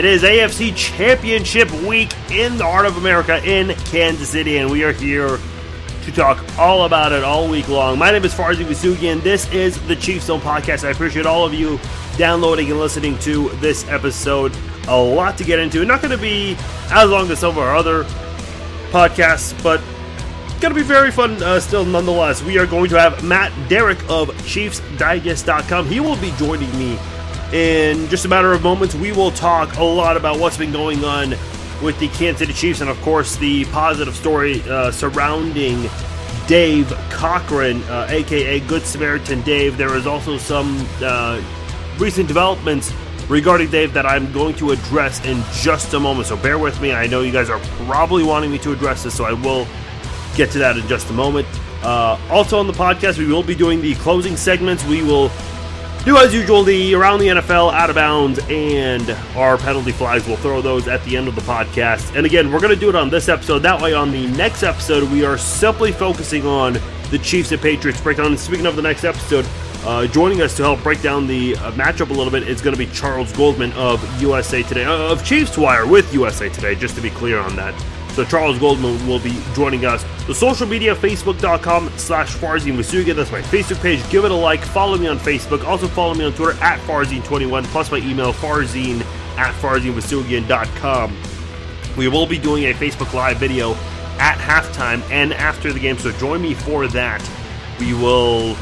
It is AFC Championship week in the heart of America in Kansas City, and we are here to talk all about it all week long. My name is Farzi Farzin Vousoughian. This is the Chiefs Zone podcast. I appreciate all of you downloading and listening to this episode. A lot to get into. Not going to be as long as some of our other podcasts, but going to be very fun uh, still nonetheless. We are going to have Matt Derrick of ChiefsDigest.com. He will be joining me in just a matter of moments. We will talk a lot about what's been going on with the Kansas City Chiefs and, of course, the positive story uh, surrounding Dave Cochran, uh, aka Good Samaritan Dave. There is also some uh, recent developments regarding Dave that I'm going to address in just a moment. So bear with me. I know you guys are probably wanting me to address this, so I will get to that in just a moment. Uh, also on the podcast, we will be doing the closing segments. We will do as usual the around the NFL, out of bounds, and our penalty flags. We'll throw those at the end of the podcast. And again, we're going to do it on this episode. That way, on the next episode, we are simply focusing on the Chiefs and Patriots breakdown. And speaking of the next episode, uh, joining us to help break down the uh, matchup a little bit is going to be Charles Goldman of USA Today, uh, of Chiefs Wire with USA Today, just to be clear on that. So Charles Goldman will be joining us. The social media, facebook.com slash Farzin Vousoughian. That's my Facebook page. Give it a like. Follow me on Facebook. Also follow me on Twitter at Farzin21, plus my email, farzin at farzinvousoughian.com. We will be doing a Facebook Live video at halftime and after the game, so join me for that. We will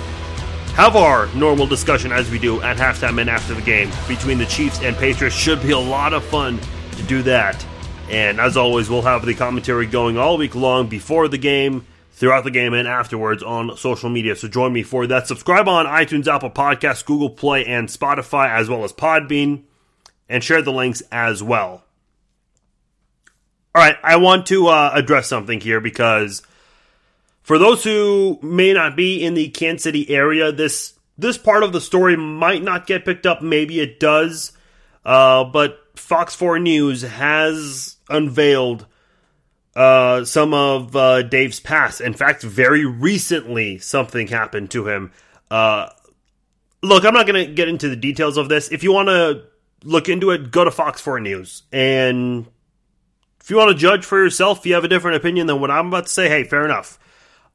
have our normal discussion as we do at halftime and after the game between the Chiefs and Patriots. Should be a lot of fun to do that. And as always, we'll have the commentary going all week long before the game, throughout the game, and afterwards on social media. So join me for that. Subscribe on iTunes, Apple Podcasts, Google Play, and Spotify, as well as Podbean, and share the links as well. All right, I want to uh, address something here because for those who may not be in the Kansas City area, this this part of the story might not get picked up. Maybe it does, uh, but Fox 4 News has unveiled uh, some of uh, Dave's past. In fact, very recently, something happened to him. Uh, look, I'm not going to get into the details of this. If you want to look into it, go to Fox 4 News. And if you want to judge for yourself, if you have a different opinion than what I'm about to say, hey, fair enough.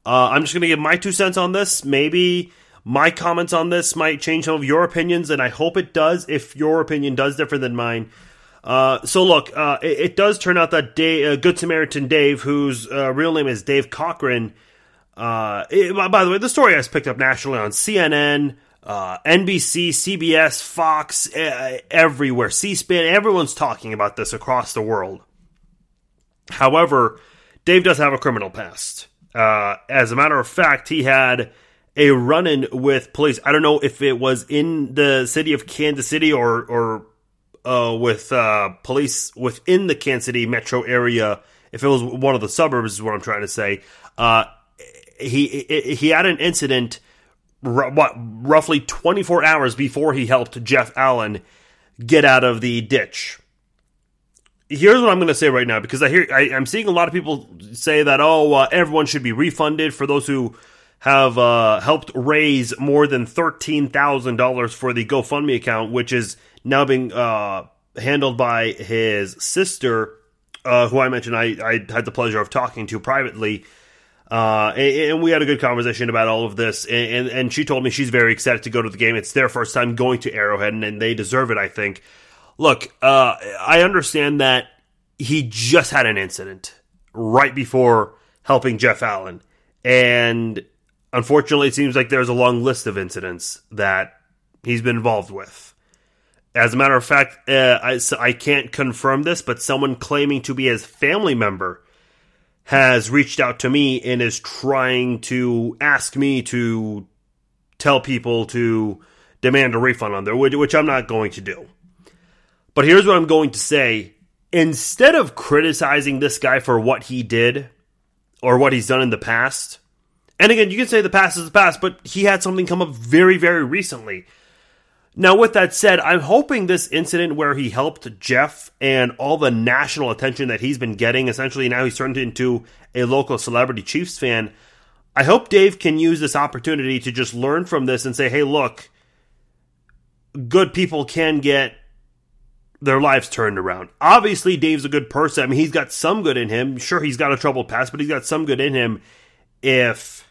Uh, I'm just going to give my two cents on this. Maybe my comments on this might change some of your opinions, and I hope it does if your opinion does differ than mine. Uh, so look, uh, it, it, does turn out that Dave, uh, Good Samaritan Dave, whose uh, real name is Dave Cochran. Uh, it, by the way, the story has picked up nationally on CNN, NBC, CBS, Fox, everywhere, C-SPAN. Everyone's talking about this across the world. However, Dave does have a criminal past. as a matter of fact, he had a run-in with police. I don't know if it was in the city of Kansas City or or uh, with uh, police within the Kansas City metro area. If it was one of the suburbs, is what I'm trying to say. Uh, he he had an incident, what roughly 24 hours before he helped Jeff Allen get out of the ditch. Here's what I'm going to say right now because I hear I, am seeing a lot of people say that oh uh, everyone should be refunded for those who have uh, helped raise more than thirteen thousand dollars for the GoFundMe account, which is now being uh, handled by his sister, uh, who I mentioned I, I, had the pleasure of talking to privately. Uh, and, and, we had a good conversation about all of this. And, and, and, she told me she's very excited to go to the game. It's their first time going to Arrowhead, and, and they deserve it, I think. Look, uh, I understand that he just had an incident right before helping Jeff Allen. And unfortunately, it seems like there's a long list of incidents that he's been involved with. As a matter of fact, uh, I, I can't confirm this, but someone claiming to be his family member has reached out to me and is trying to ask me to tell people to demand a refund on there, which I'm not going to do. But here's what I'm going to say. Instead of criticizing this guy for what he did or what he's done in the past, and again, you can say the past is the past, but he had something come up very, very recently. Now, with that said, I'm hoping this incident where he helped Jeff and all the national attention that he's been getting, essentially now he's turned into a local celebrity Chiefs fan. I hope Dave can use this opportunity to just learn from this and say, hey, look, good people can get their lives turned around. Obviously, Dave's a good person. I mean, he's got some good in him. Sure, he's got a troubled past, but he's got some good in him if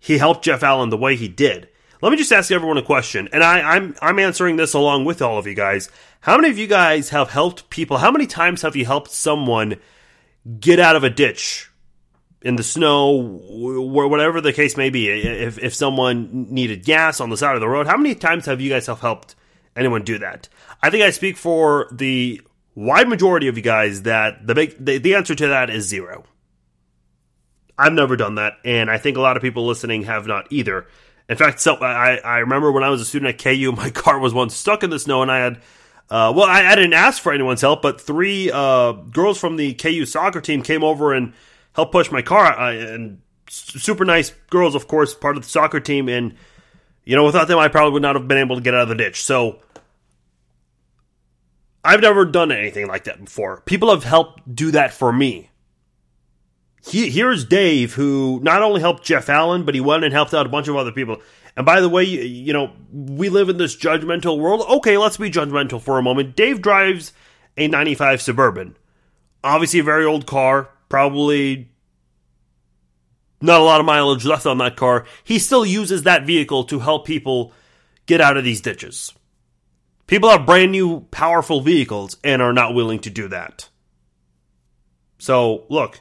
he helped Jeff Allen the way he did. Let me just ask everyone a question, and I, I'm I'm answering this along with all of you guys. How many of you guys have helped people? How many times have you helped someone get out of a ditch in the snow, whatever the case may be? If if someone needed gas on the side of the road, how many times have you guys have helped anyone do that? I think I speak for the wide majority of you guys that the big the, the answer to that is zero. I've never done that, and I think a lot of people listening have not either. In fact, so I, I remember when I was a student at KU, my car was once stuck in the snow, and I had, uh, well, I, I, didn't ask for anyone's help, but three uh, girls from the KU soccer team came over and helped push my car, I, and super nice girls, of course, part of the soccer team, and you know, without them, I probably would not have been able to get out of the ditch. So. I've never done anything like that before. People have helped do that for me he, here's Dave, who not only helped Jeff Allen, but he went and helped out a bunch of other people. And by the way, you, you know, we live in this judgmental world. Okay, let's be judgmental for a moment. Dave drives a 95 Suburban. Obviously, a very old car, probably not a lot of mileage left on that car. He still uses that vehicle to help people get out of these ditches. People have brand new, powerful vehicles and are not willing to do that. So, look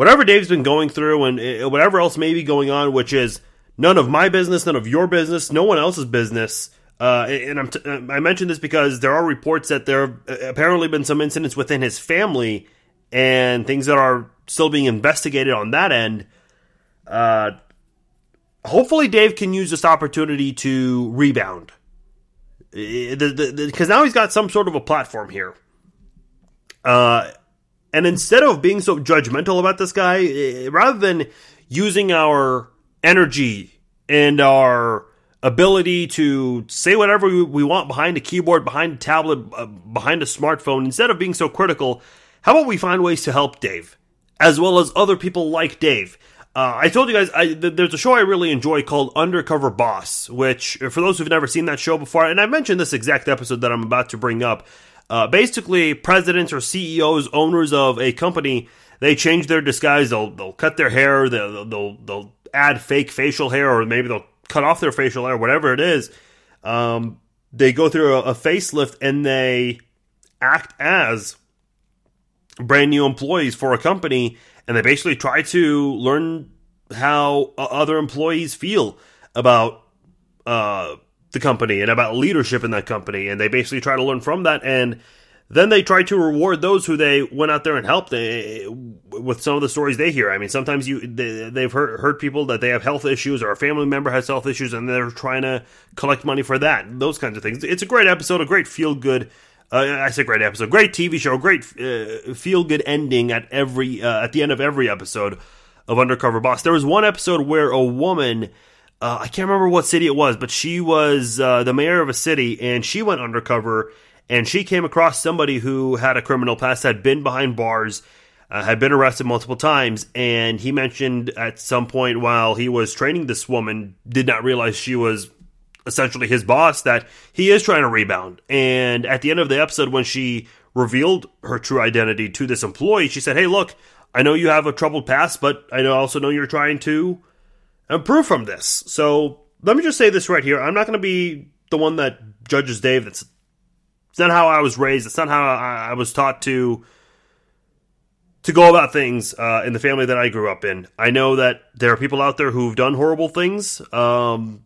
whatever Dave's been going through and eh, whatever else may be going on, which is none of my business, none of your business, no one else's business. Uh, and t- uh, i mentioned this because there are reports that there have uh, apparently been some incidents within his family and things that are still being investigated on that end. Uh, hopefully, Dave can use this opportunity to rebound because now he's got some sort of a platform here. Uh, and instead of being so judgmental about this guy, eh, rather than using our energy and our ability to say whatever we want behind a keyboard, behind a tablet, uh, behind a smartphone, instead of being so critical, how about we find ways to help Dave, as well as other people like Dave? Uh, I told you guys I, th- there's a show I really enjoy called Undercover Boss, which, for those who've never seen that show before, and I mentioned this exact episode that I'm about to bring up, uh, basically, presidents or CEOs, owners of a company, they change their disguise. They'll they'll cut their hair. They'll they'll they'll add fake facial hair, or maybe they'll cut off their facial hair, whatever it is. Um, they go through a, a facelift and they act as brand new employees for a company, and they basically try to learn how other employees feel about uh, the company and about leadership in that company. And they basically try to learn from that. And then they try to reward those who they went out there and helped eh, with some of the stories they hear. I mean, sometimes you they, have heard, heard people that they have health issues or a family member has health issues and they're trying to collect money for that. Those kinds of things. It's a great episode, a great feel good. Uh, I say great episode, great TV show, great uh, feel good ending at every uh, at the end of every episode of Undercover Boss. There was one episode where a woman uh, I can't remember what city it was, but she was uh, the mayor of a city, and she went undercover, and she came across somebody who had a criminal past, had been behind bars, uh, had been arrested multiple times, and he mentioned at some point while he was training this woman, did not realize she was essentially his boss, that he is trying to rebound. And at the end of the episode, when she revealed her true identity to this employee, she said, "Hey, look." I know you have a troubled past, but I also know you're trying to improve from this. So let me just say this right here. I'm not going to be the one that judges Dave. That's it's not how I was raised. It's not how I, I was taught to to go about things uh, in the family that I grew up in. I know that there are people out there who've done horrible things, um,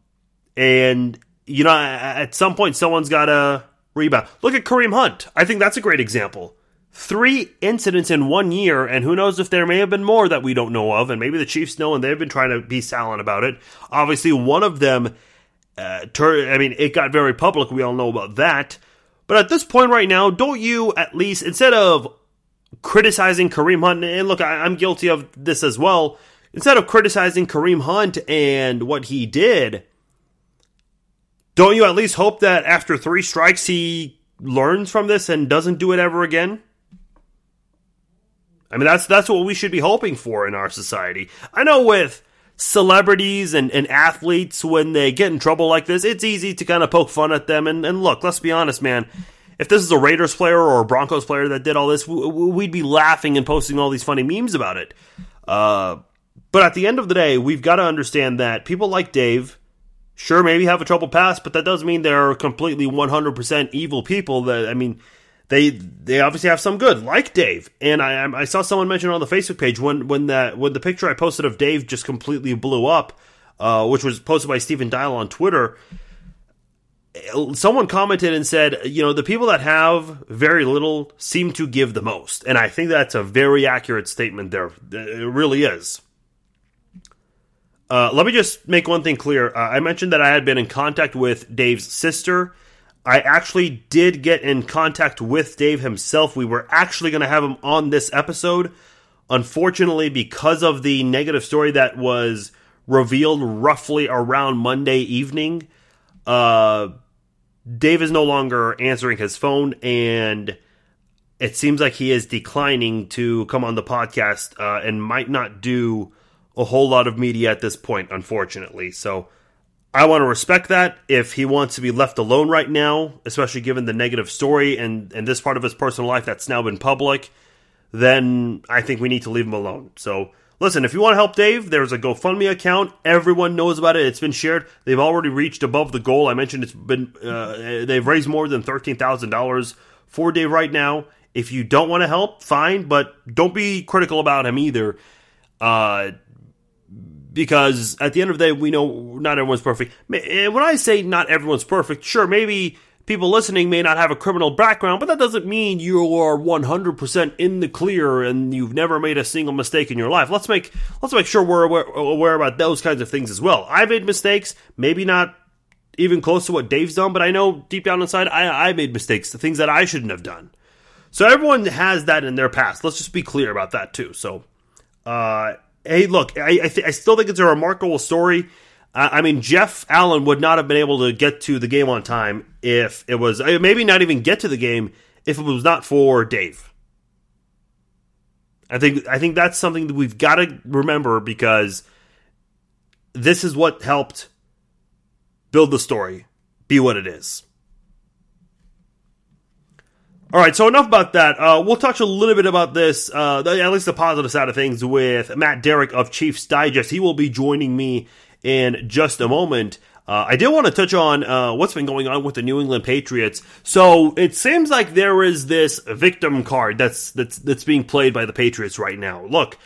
and you know, at some point, someone's got to rebound. Look at Kareem Hunt. I think that's a great example three incidents in one year, and who knows if there may have been more that we don't know of, and maybe the Chiefs know, and they've been trying to be silent about it. Obviously, one of them, uh, tur- I mean, it got very public. We all know about that. But at this point right now, don't you at least, instead of criticizing Kareem Hunt, and look, I, I'm guilty of this as well, instead of criticizing Kareem Hunt and what he did, don't you at least hope that after three strikes he learns from this and doesn't do it ever again? I mean, that's that's what we should be hoping for in our society. I know with celebrities and, and athletes, when they get in trouble like this, it's easy to kind of poke fun at them. And, and look, let's be honest, man. if this is a Raiders player or a Broncos player that did all this, we'd be laughing and posting all these funny memes about it. Uh, but at the end of the day, we've got to understand that people like Dave, sure, maybe have a troubled past, but that doesn't mean they're completely 100% evil people. That I mean, they they obviously have some good, like Dave. And I I saw someone mention on the Facebook page when when that when the picture I posted of Dave just completely blew up, uh, which was posted by Stephen Dial on Twitter someone commented and said, you know, the people that have very little seem to give the most. And I think that's a very accurate statement there. It really is. Uh, let me just make one thing clear. Uh, I mentioned that I had been in contact with Dave's sister. I actually did get in contact with Dave himself. We were actually going to have him on this episode. Unfortunately, because of the negative story that was revealed roughly around Monday evening, uh, Dave is no longer answering his phone, and it seems like he is declining to come on the podcast uh, and might not do a whole lot of media at this point, unfortunately. So I want to respect that. If he wants to be left alone right now, especially given the negative story and, and this part of his personal life that's now been public, then I think we need to leave him alone. So Listen, if you want to help Dave, there's a GoFundMe account. Everyone knows about it. It's been shared. They've already reached above the goal. I mentioned it's been uh, they've raised more than thirteen thousand dollars for Dave right now. If you don't want to help, fine, but don't be critical about him either. Uh, because at the end of the day, we know not everyone's perfect. And when I say not everyone's perfect, sure, maybe people listening may not have a criminal background, but that doesn't mean you are 100% in the clear and you've never made a single mistake in your life. Let's make let's make sure we're aware, aware about those kinds of things as well. I made mistakes, maybe not even close to what Dave's done, but I know deep down inside I, I made mistakes, the things that I shouldn't have done. So everyone has that in their past. Let's just be clear about that too. So, uh, hey, look, I I, th- I still think it's a remarkable story. I mean, Jeff Allen would not have been able to get to the game on time if it was uh, maybe not even get to the game if it was not for Dave. I think I think that's something that we've got to remember because this is what helped build the story be what it is. All right, so enough about that. Uh, we'll touch a little bit about this, uh, at least the positive side of things, with Matt Derrick of Chiefs Digest. He will be joining me in just a moment. Uh, I did want to touch on uh, what's been going on with the New England Patriots. So it seems like there is this victim card that's that's that's being played by the Patriots right now. Look,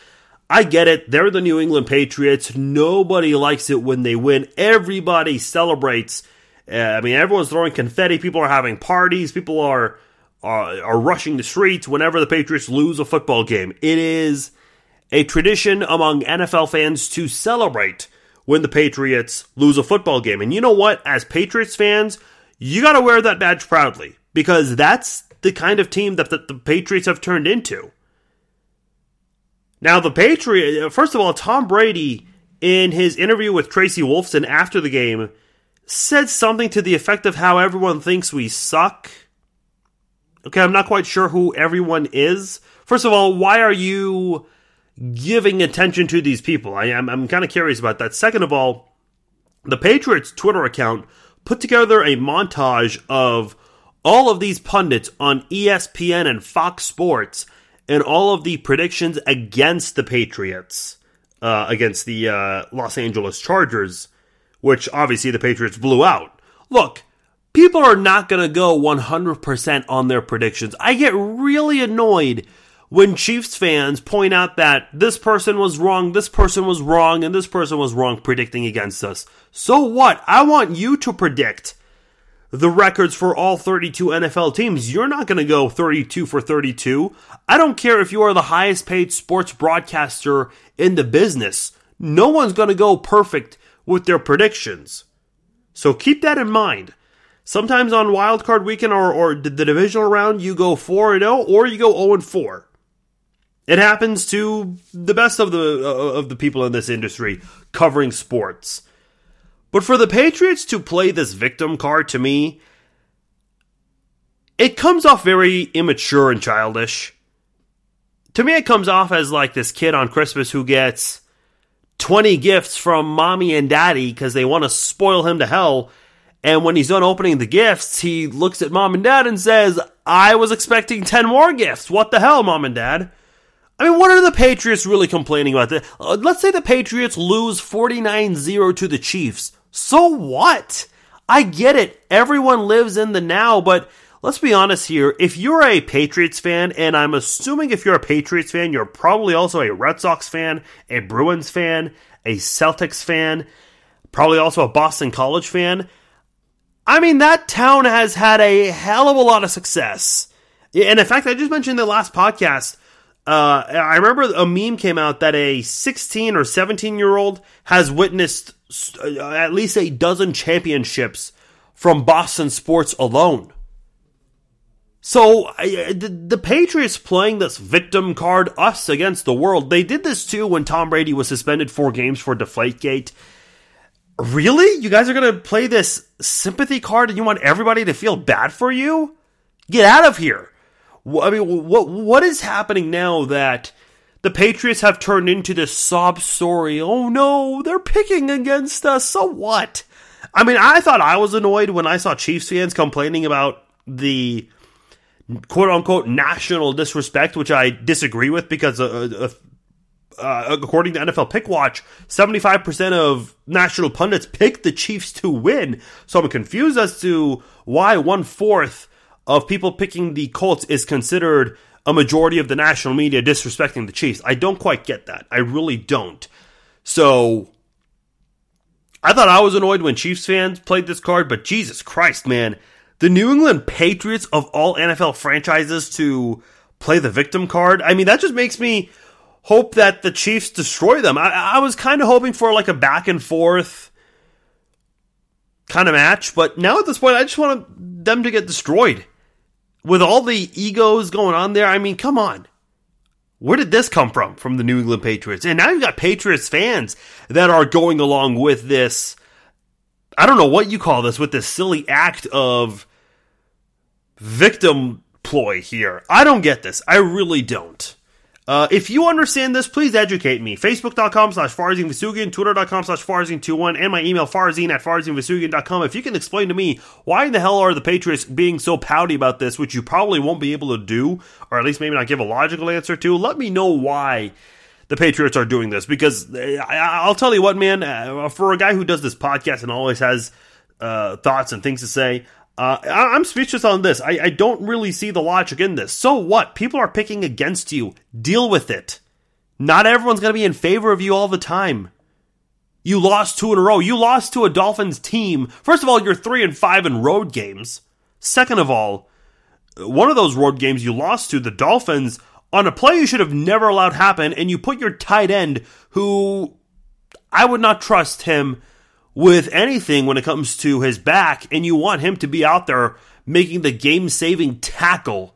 I get it. They're the New England Patriots. Nobody likes it when they win. Everybody celebrates. Uh, I mean, everyone's throwing confetti. People are having parties. People are, are are rushing the streets whenever the Patriots lose a football game. It is a tradition among NFL fans to celebrate when the Patriots lose a football game. And you know what? As Patriots fans, you got to wear that badge proudly because that's the kind of team that the, the Patriots have turned into. Now, the Patriots, first of all, Tom Brady, in his interview with Tracy Wolfson after the game, said something to the effect of how everyone thinks we suck. Okay, I'm not quite sure who everyone is. First of all, why are you giving attention to these people. I am I'm kind of curious about that. Second of all, the Patriots Twitter account put together a montage of all of these pundits on ESPN and Fox Sports and all of the predictions against the Patriots, uh, against the uh, Los Angeles Chargers, which obviously the Patriots blew out. Look, people are not going to go 100% on their predictions. I get really annoyed when Chiefs fans point out that this person was wrong, this person was wrong, and this person was wrong predicting against us. So what? I want you to predict the records for all 32 NFL teams. You're not going to go 32 for 32. I don't care if you are the highest paid sports broadcaster in the business. No one's going to go perfect with their predictions. So keep that in mind. Sometimes on wildcard weekend or, or the divisional round, you go 4 0 or you go 0 4. It happens to the best of the uh, of the people in this industry covering sports. But for the Patriots to play this victim card to me, it comes off very immature and childish. To me, it comes off as like this kid on Christmas who gets 20 gifts from mommy and daddy because they want to spoil him to hell. And when he's done opening the gifts, he looks at mom and dad and says, I was expecting 10 more gifts. What the hell, mom and dad? I mean, what are the Patriots really complaining about? Uh, let's say the Patriots lose 49 0 to the Chiefs. So what? I get it. Everyone lives in the now, but let's be honest here. If you're a Patriots fan, and I'm assuming if you're a Patriots fan, you're probably also a Red Sox fan, a Bruins fan, a Celtics fan, probably also a Boston College fan. I mean, that town has had a hell of a lot of success. And in fact, I just mentioned the last podcast uh, I remember a meme came out that a 16 or 17 year old has witnessed uh, at least a dozen championships from Boston sports alone. So the, the Patriots playing this victim card, us against the world. They did this too when Tom Brady was suspended four games for Deflategate. Really? You guys are going to play this sympathy card and you want everybody to feel bad for you? Get out of here. I mean, what what is happening now that the Patriots have turned into this sob story? Oh no, they're picking against us. So what? I mean, I thought I was annoyed when I saw Chiefs fans complaining about the quote unquote national disrespect, which I disagree with because uh, uh, according to NFL Pick Watch, 75% of national pundits picked the Chiefs to win. So I'm confused as to why one fourth of people picking the Colts is considered a majority of the national media disrespecting the Chiefs. I don't quite get that. I really don't. So I thought I was annoyed when Chiefs fans played this card, but Jesus Christ, man. The New England Patriots of all NFL franchises to play the victim card. I mean, that just makes me hope that the Chiefs destroy them. I, I was kind of hoping for like a back and forth kind of match, but now at this point, I just want them to get destroyed with all the egos going on there, I mean, come on. Where did this come from? From the New England Patriots. And now you've got Patriots fans that are going along with this. I don't know what you call this, with this silly act of victim ploy here. I don't get this. I really don't. Uh, if you understand this, please educate me. Facebook.com slash Farzin Vousoughian, Twitter.com slash Farzin21, and my email farzin at FarzinVousoughian.com. If you can explain to me why in the hell are the Patriots being so pouty about this, which you probably won't be able to do, or at least maybe not give a logical answer to, let me know why the Patriots are doing this. Because uh, I'll tell you what, man, uh, for a guy who does this podcast and always has uh, thoughts and things to say, uh, I'm speechless on this. I, I don't really see the logic in this. So what? People are picking against you. Deal with it. Not everyone's going to be in favor of you all the time. You lost two in a row. You lost to a Dolphins team. First of all, you're three and five in road games. Second of all, one of those road games you lost to the Dolphins on a play you should have never allowed happen, and you put your tight end, who I would not trust him with anything when it comes to his back, and you want him to be out there making the game saving tackle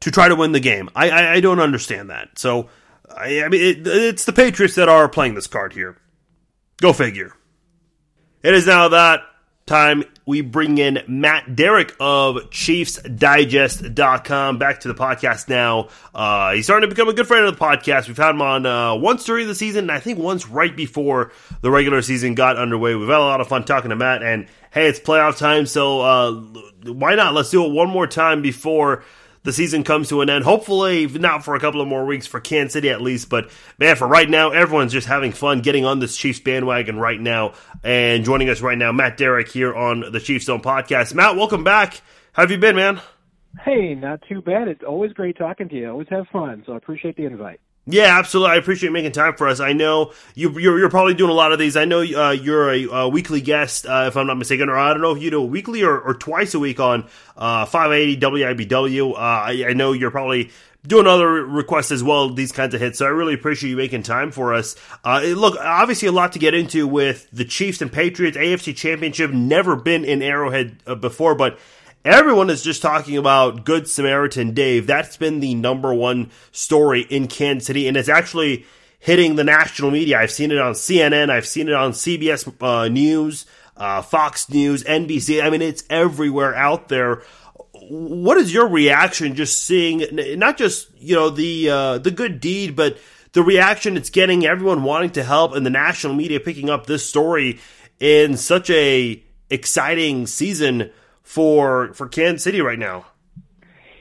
to try to win the game. I, I, I don't understand that. So, I, I mean, it, it's the Patriots that are playing this card here. Go figure. It is now that time we bring in Matt Derrick of ChiefsDigest.com back to the podcast now. Uh, he's starting to become a good friend of the podcast. We've had him on uh, once during the season, and I think once right before the regular season got underway. We've had a lot of fun talking to Matt, and hey, it's playoff time, so uh, why not? Let's do it one more time before the season comes to an end. Hopefully, not for a couple of more weeks for Kansas City at least, but man, for right now, everyone's just having fun getting on this Chiefs bandwagon right now. And joining us right now, Matt Derrick here on the Chiefs Zone podcast. Matt, welcome back. How have you been, man? Hey, not too bad. It's always great talking to you. Always have fun, so I appreciate the invite. Yeah, absolutely. I appreciate making time for us. I know you, you're, you're probably doing a lot of these. I know uh, you're a, a, weekly guest, uh, if I'm not mistaken, or I don't know if you do weekly or, or twice a week on uh, 580 WIBW. Uh, I, I, know you're probably doing other requests as well, these kinds of hits. So I really appreciate you making time for us. Uh, look, obviously a lot to get into with the Chiefs and Patriots AFC Championship. Never been in Arrowhead uh, before, but Everyone is just talking about Good Samaritan Dave. That's been the number one story in Kansas City, and it's actually hitting the national media. I've seen it on CNN, I've seen it on CBS uh, News, uh, Fox News, NBC. I mean, it's everywhere out there. What is your reaction just seeing not just you know the uh, the good deed, but the reaction it's getting, everyone wanting to help, and the national media picking up this story in such a exciting season for for Kansas City right now.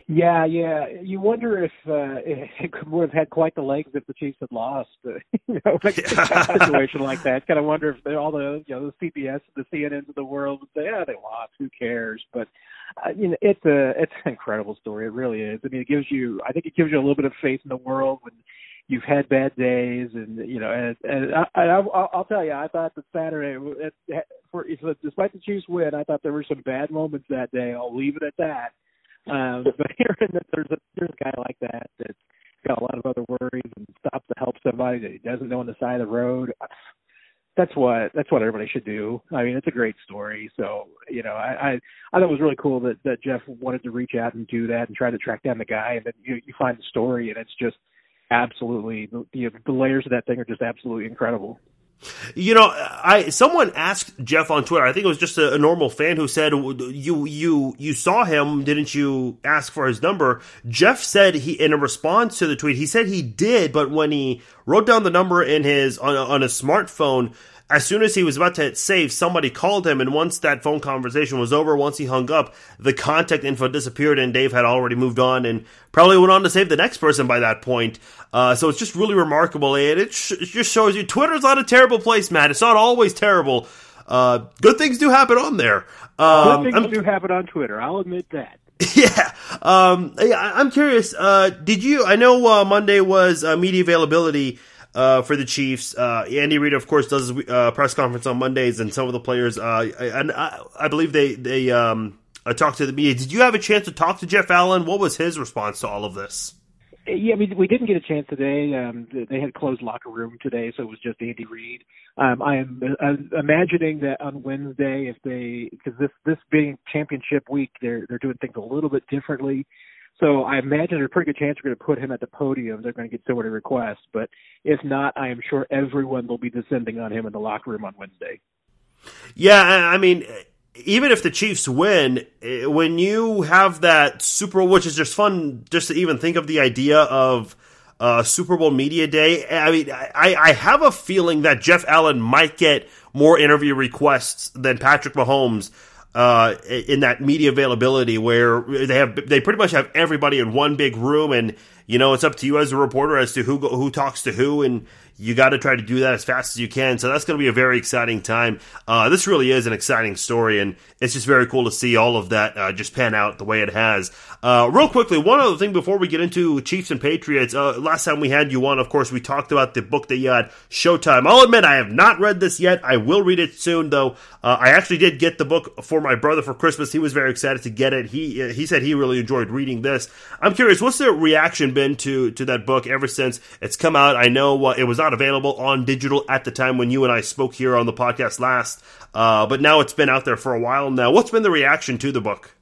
Yeah, yeah. You wonder if uh, it would have had quite the legs if the Chiefs had lost. Uh, you know, like a situation like that. Kind of wonder if all the you know the CBS, the CNNs of the world would say, "Yeah, they lost. Who cares?" But uh, you know, it's a it's an incredible story. It really is. I mean, it gives you. I think it gives you a little bit of faith in the world when you've had bad days, and you know, and, and I, I, I'll tell you, I thought that Saturday, it, for, despite the Chiefs win, I thought there were some bad moments that day. I'll leave it at that um, but hearing that there's a there's a guy like that that's got a lot of other worries and stops to help somebody that he doesn't know on the side of the road, that's what that's what everybody should do. I mean, it's a great story. So you know, I I, I thought it was really cool that that Jeff wanted to reach out and do that and try to track down the guy, and then you you find the story, and it's just absolutely the the, the layers of that thing are just absolutely incredible. You know, I someone asked Jeff on Twitter. I think it was just a, a, normal fan who said, "You you you saw him, didn't you? Ask for his number." Jeff said he, in a response to the tweet, he said he did, but when he wrote down the number in his on on a smartphone, as soon as he was about to hit save, somebody called him, and once that phone conversation was over, once he hung up, the contact info disappeared, and Dave had already moved on and probably went on to save the next person by that point. Uh, so it's just really remarkable, and it, sh- it, just shows you Twitter's not a terrible place, Matt. It's not always terrible. Uh, good things do happen on there. Um, good things I'm, do happen on Twitter. I'll admit that. Yeah. Um, yeah, I'm curious. Uh, did you? I know uh, Monday was uh, media availability uh, for the Chiefs. Uh, Andy Reid, of course, does a uh, press conference on Mondays, and some of the players, uh, and I, I, believe they they um, uh, talked to the media. Did you have a chance to talk to Jeff Allen? What was his response to all of this? Yeah, we we didn't get a chance today. Um, they had closed locker room today, so it was just Andy Reid. Um, I am uh, imagining that on Wednesday, if they because this this being championship week, they're they're doing things a little bit differently. So I imagine there's a pretty good chance we're going to put him at the podium. They're going to get so many requests, but if not, I am sure everyone will be descending on him in the locker room on Wednesday. Yeah, I mean, even if the Chiefs win, eh, when you have that Super Bowl, which is just fun, just to even think of the idea of uh, Super Bowl media day. I mean, I, I have a feeling that Jeff Allen might get more interview requests than Patrick Mahomes uh, in that media availability where they have they pretty much have everybody in one big room and you know it's up to you as a reporter as to who who talks to who and you got to try to do that as fast as you can. So that's going to be a very exciting time. Uh, this really is an exciting story, and it's just very cool to see all of that uh, just pan out the way it has. Uh, real quickly, one other thing before we get into Chiefs and Patriots. Uh, last time we had you on, of course, we talked about the book that you had, Showtime. I'll admit I have not read this yet. I will read it soon, though. Uh, I actually did get the book for my brother for Christmas. He was very excited to get it. He he said he really enjoyed reading this. I'm curious, what's the reaction been to to that book ever since it's come out? I know uh, it was not available on digital at the time when you and I spoke here on the podcast last, uh, but now it's been out there for a while now. What's been the reaction to the book?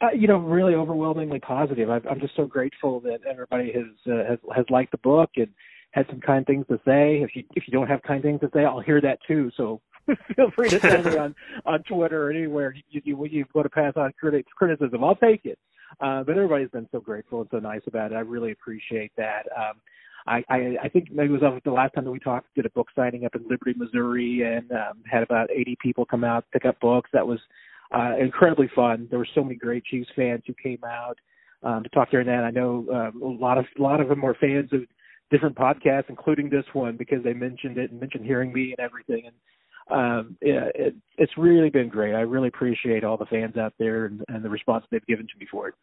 Uh, you know, really overwhelmingly positive. I, I'm just so grateful that everybody has uh, has has liked the book and had some kind things to say. If you if you don't have kind things to say, I'll hear that too. So feel free to send me on on Twitter or anywhere you you, you go to pass on critics criticism. I'll take it. Uh, but everybody's been so grateful and so nice about it. I really appreciate that. Um, I, I I think maybe it was the last time that we talked. Did a book signing up in Liberty, Missouri, and um, had about 80 people come out pick up books. That was uh, incredibly fun. There were so many great Chiefs fans who came out um, to talk during that. I know um, a lot of a lot of them were fans of different podcasts, including this one, because they mentioned it and mentioned hearing me and everything. And um, yeah, it, it's really been great. I really appreciate all the fans out there and, and the response they've given to me for it.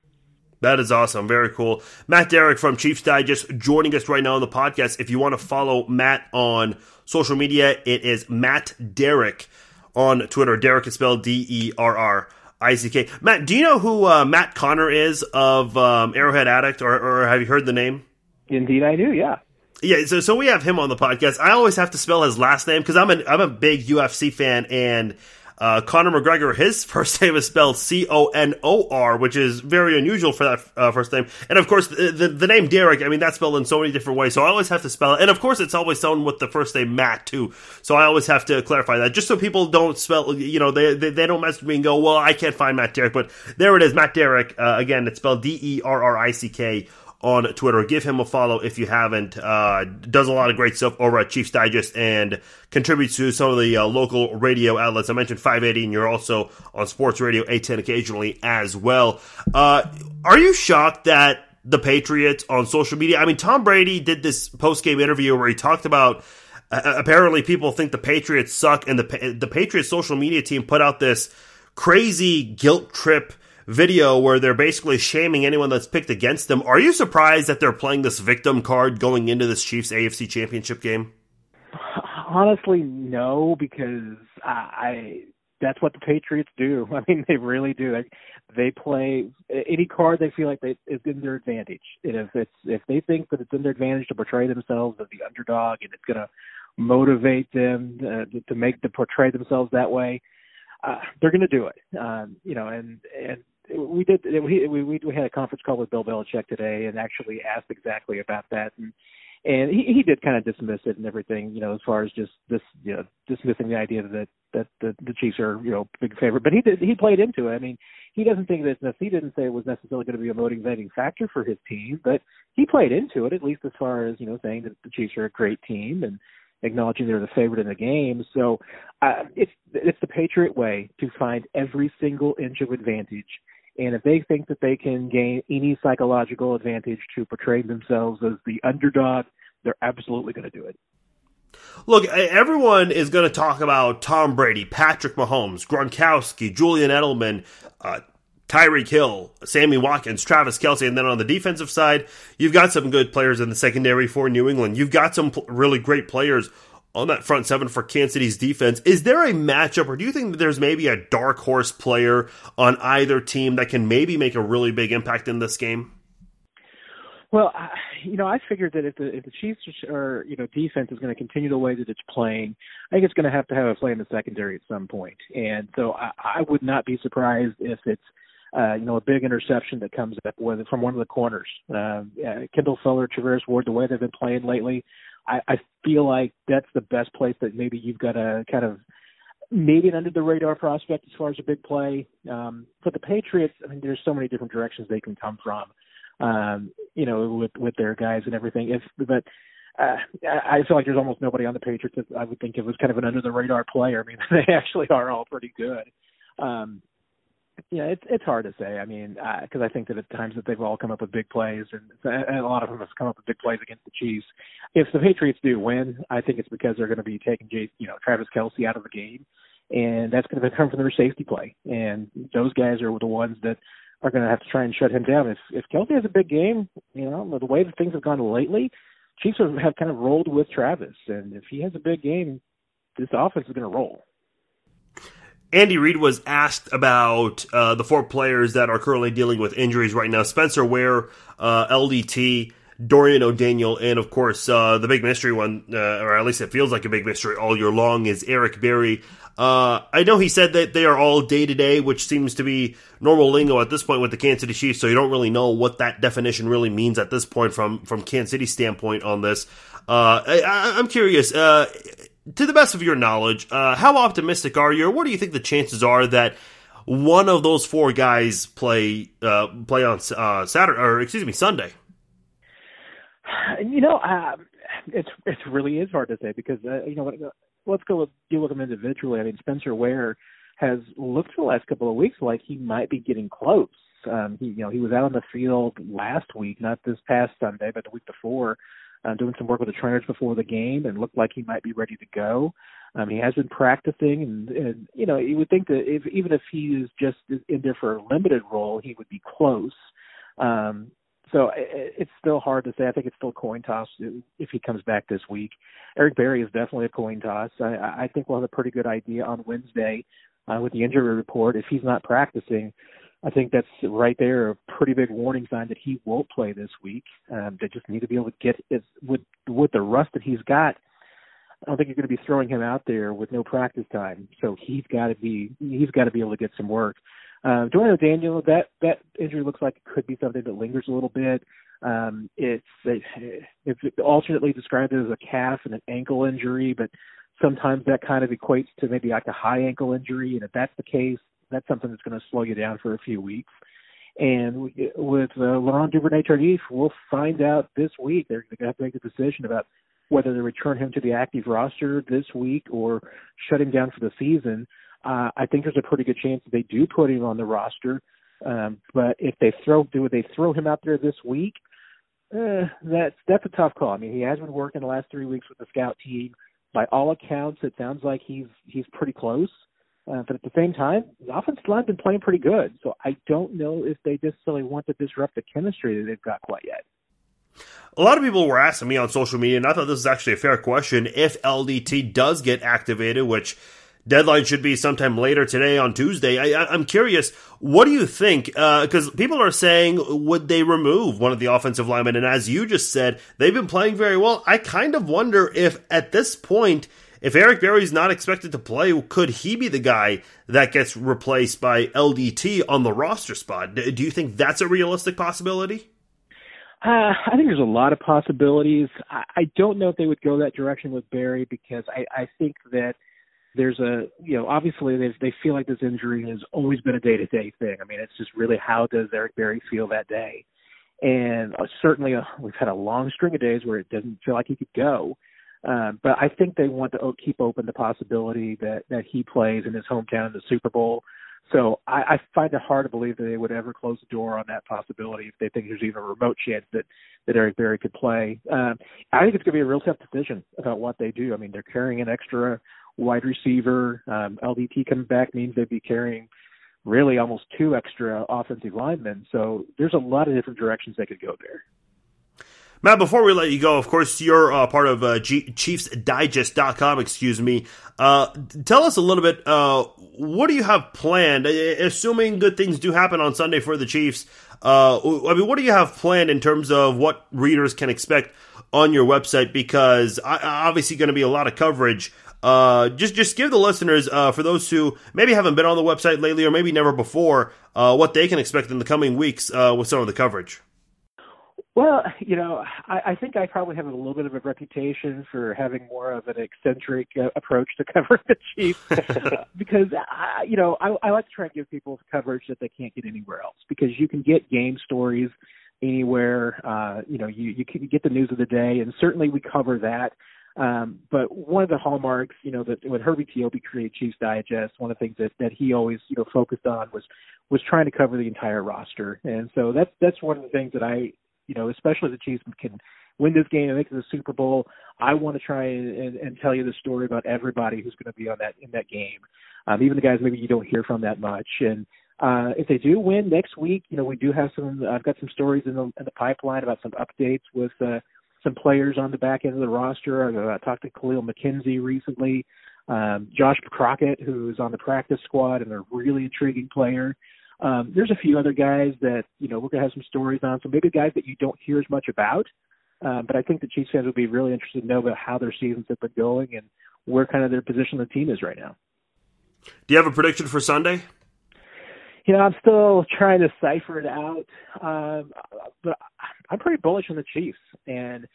That is awesome. Very cool. Matt Derrick from Chiefs Digest joining us right now on the podcast. If you want to follow Matt on social media, it is Matt Derrick on Twitter. Derrick is spelled D E R R I C K. Matt, do you know who uh, Matt Conner is of um, Arrowhead Addict, or, or have you heard the name? Indeed, I do. Yeah. Yeah, so so we have him on the podcast. I always have to spell his last name because I'm a I'm a big UFC fan, and uh, Conor McGregor, his first name is spelled C O N O R, which is very unusual for that uh, first name. And of course, the, the, the, name Derrick, I mean, that's spelled in so many different ways. So I always have to spell it. And of course, it's always spelled with the first name Matt, too. So I always have to clarify that just so people don't spell, you know, they, they, they don't mess with me and go, well, I can't find Matt Derrick. But there it is, Matt Derrick. Uh, again, it's spelled D E R R I C K on Twitter. Give him a follow if you haven't. Uh, does a lot of great stuff over at Chiefs Digest and contributes to some of the uh, local radio outlets. I mentioned 580, and you're also on Sports Radio 810 occasionally as well. Uh, are you shocked that the Patriots on social media? I mean, Tom Brady did this post game interview where he talked about. Uh, apparently, people think the Patriots suck, and the the Patriots social media team put out this crazy guilt trip video where they're basically shaming anyone that's picked against them. Are you surprised that they're playing this victim card going into this Chiefs AFC Championship game? Honestly, no, because I that's what the Patriots do. I mean, they really do. They, they play any card they feel like they, is in their advantage. And if it's if they think that it's in their advantage to portray themselves as the underdog and it's going to motivate them uh, to make to portray themselves that way, uh, they're going to do it. Um, you know, and and we did we, we we had a conference call with Bill Belichick today and actually asked exactly about that. And and he he did kind of dismiss it and everything you know as far as just this you know dismissing the idea that that the, the Chiefs are you know big favorite. But he did he played into it. I mean he doesn't think that he didn't say it was necessarily going to be a motivating factor for his team but he played into it at least as far as you know saying that the Chiefs are a great team and acknowledging they're the favorite in the game. So uh, it's it's the Patriot way to find every single inch of advantage and if they think that they can gain any psychological advantage to portray themselves as the underdog, they're absolutely going to do it. Look, everyone is going to talk about Tom Brady, Patrick Mahomes, Gronkowski, Julian Edelman, uh, Tyreek Hill, Sammy Watkins, Travis Kelce, and then on the defensive side, you've got some good players in the secondary for New England. You've got some really great players on that front seven for Kansas City's defense. Is there a matchup, or do you think that there's maybe a dark horse player on either team that can maybe make a really big impact in this game? Well, I, you know, I figured that if the if the Chiefs are you know defense is going to continue the way that it's playing, I think it's going to have to have a play in the secondary at some point, and so I, I would not be surprised if it's uh, you know, a big interception that comes up with from one of the corners. Uh, Kendall Fuller, Charvarius Ward, the way they've been playing lately, I, I feel like that's the best place that maybe you've got to kind of maybe an under the radar prospect as far as a big play. Um, for the Patriots, I mean, there's so many different directions they can come from. Um, you know, with with their guys and everything. If but uh, I feel like there's almost nobody on the Patriots that I would think it was kind of an under the radar player. I mean, they actually are all pretty good. Um, yeah, it's it's hard to say. I mean, because uh, I think that at times that they've all come up with big plays, and, and a lot of them have come up with big plays against the Chiefs. If the Patriots do win, I think it's because they're going to be taking Jay, you know, Travis Kelce out of the game, and that's going to come from their safety play. And those guys are the ones that are going to have to try and shut him down. If if Kelce has a big game, you know, the way that things have gone lately, Chiefs have, have kind of rolled with Travis, and if he has a big game, this offense is going to roll. Andy Reid was asked about uh, the four players that are currently dealing with injuries right now: Spencer Ware, uh, LDT, Dorian O'Daniel, and of course uh, the big mystery one, uh, or at least it feels like a big mystery all year long, is Eric Berry. Uh, I know he said that they are all day to day, which seems to be normal lingo at this point with the Kansas City Chiefs. So you don't really know what that definition really means at this point from from Kansas City standpoint on this. Uh, I, am curious to the best of your knowledge, uh, how optimistic are you, or what do you think the chances are that one of those four guys play uh, play on uh, Saturday or excuse me Sunday? You know, uh, it's it really is hard to say because uh, you know let's go with, deal with them individually. I mean, Spencer Ware has looked for the last couple of weeks like he might be getting close. Um, he you know he was out on the field last week, not this past Sunday, but the week before uh, doing some work with the trainers before the game and looked like he might be ready to go. Um, he has been practicing, and, and you know you would think that if even if he is just in there for a limited role, he would be close. Um, so it, it's still hard to say. I think it's still a coin toss if he comes back this week. Eric Berry is definitely a coin toss. I, I think we'll have a pretty good idea on Wednesday uh, with the injury report if he's not practicing. I think that's right there a pretty big warning sign that he won't play this week. Um, they just need to be able to get his, with with the rust that he's got. I don't think you're going to be throwing him out there with no practice time. So he's got to be he's got to be able to get some work. Uh, Dorian Daniel, that that injury looks like it could be something that lingers a little bit. Um, it's it's alternately described as a calf and an ankle injury, but sometimes that kind of equates to maybe like a high ankle injury. And if that's the case, that's something that's going to slow you down for a few weeks. And with uh, Laurent Duvernay Tardif, we'll find out this week. They're going to have to make a decision about whether to return him to the active roster this week or shut him down for the season. Uh, I think there's a pretty good chance that they do put him on the roster. Um, but if they throw, do they throw him out there this week? Uh, that's that's a tough call. I mean, he has been working the last three weeks with the scout team. By all accounts, it sounds like he's he's pretty close. Uh, but at the same time, the offensive line's been playing pretty good. So I don't know if they necessarily want to disrupt the chemistry that they've got quite yet. A lot of people were asking me on social media, and I thought this was actually a fair question. If LDT does get activated, which deadline should be sometime later today on Tuesday, I, am curious, what do you think? Because uh, people are saying, would they remove one of the offensive linemen? And as you just said, they've been playing very well. I kind of wonder if at this point, if Eric Berry's not expected to play, could he be the guy that gets replaced by LDT on the roster spot? Do you think that's a realistic possibility? Uh, I think there's a lot of possibilities. I, I don't know if they would go that direction with Berry because I, I think that there's a you know obviously they feel like this injury has always been a day to day thing. I mean, it's just really how does Eric Berry feel that day, and uh, certainly uh, we've had a long string of days where it doesn't feel like he could go. Um, but I think they want to keep open the possibility that that he plays in his hometown in the Super Bowl. So I, I find it hard to believe that they would ever close the door on that possibility if they think there's even a remote chance that that Eric Berry could play. Um, I think it's going to be a real tough decision about what they do. I mean, they're carrying an extra wide receiver. Um, LDT coming back means they'd be carrying really almost two extra offensive linemen. So there's a lot of different directions they could go there. Matt, before we let you go, of course, you're uh, part of uh, G- ChiefsDigest.com, excuse me. Uh, tell us a little bit, uh, what do you have planned? Assuming good things do happen on Sunday for the Chiefs, uh, I mean, what do you have planned in terms of what readers can expect on your website? Because obviously going to be a lot of coverage. Uh, just just give the listeners, for those who maybe haven't been on the website lately or maybe never before, what they can expect in the coming weeks with some of the coverage. Well, you know, I, I think I probably have a little bit of a reputation for having more of an eccentric uh, approach to covering the Chiefs because, I, you know, I, I like to try and give people coverage that they can't get anywhere else because you can get game stories anywhere. Uh, you know, you, you can get the news of the day, and certainly we cover that. Um, but one of the hallmarks, you know, that when Herbie Teope created Chiefs Digest, one of the things that, that he always, you know, focused on was was trying to cover the entire roster. And so that's that's one of the things that I you know, especially the Chiefs can win this game and make it to the Super Bowl. I want to try and, and tell you the story about everybody who's going to be on that in that game, um, even the guys maybe you don't hear from that much. And uh, if they do win next week, you know, we do have some. I've got some stories in the in the pipeline about some updates with uh, some players on the back end of the roster. I uh, talked to Kahlil McKenzie recently. Um, Josh Crockett, who's on the practice squad and a really intriguing player. Um, there's a few other guys that you know we're gonna have some stories on. So maybe guys that you don't hear as much about. Um, but I think the Chiefs fans would be really interested to know about how their seasons have been going and where kind of their position on the team is right now. Do you have a prediction for Sunday? You know, I'm still trying to cipher it out, um, but I'm pretty bullish on the Chiefs, and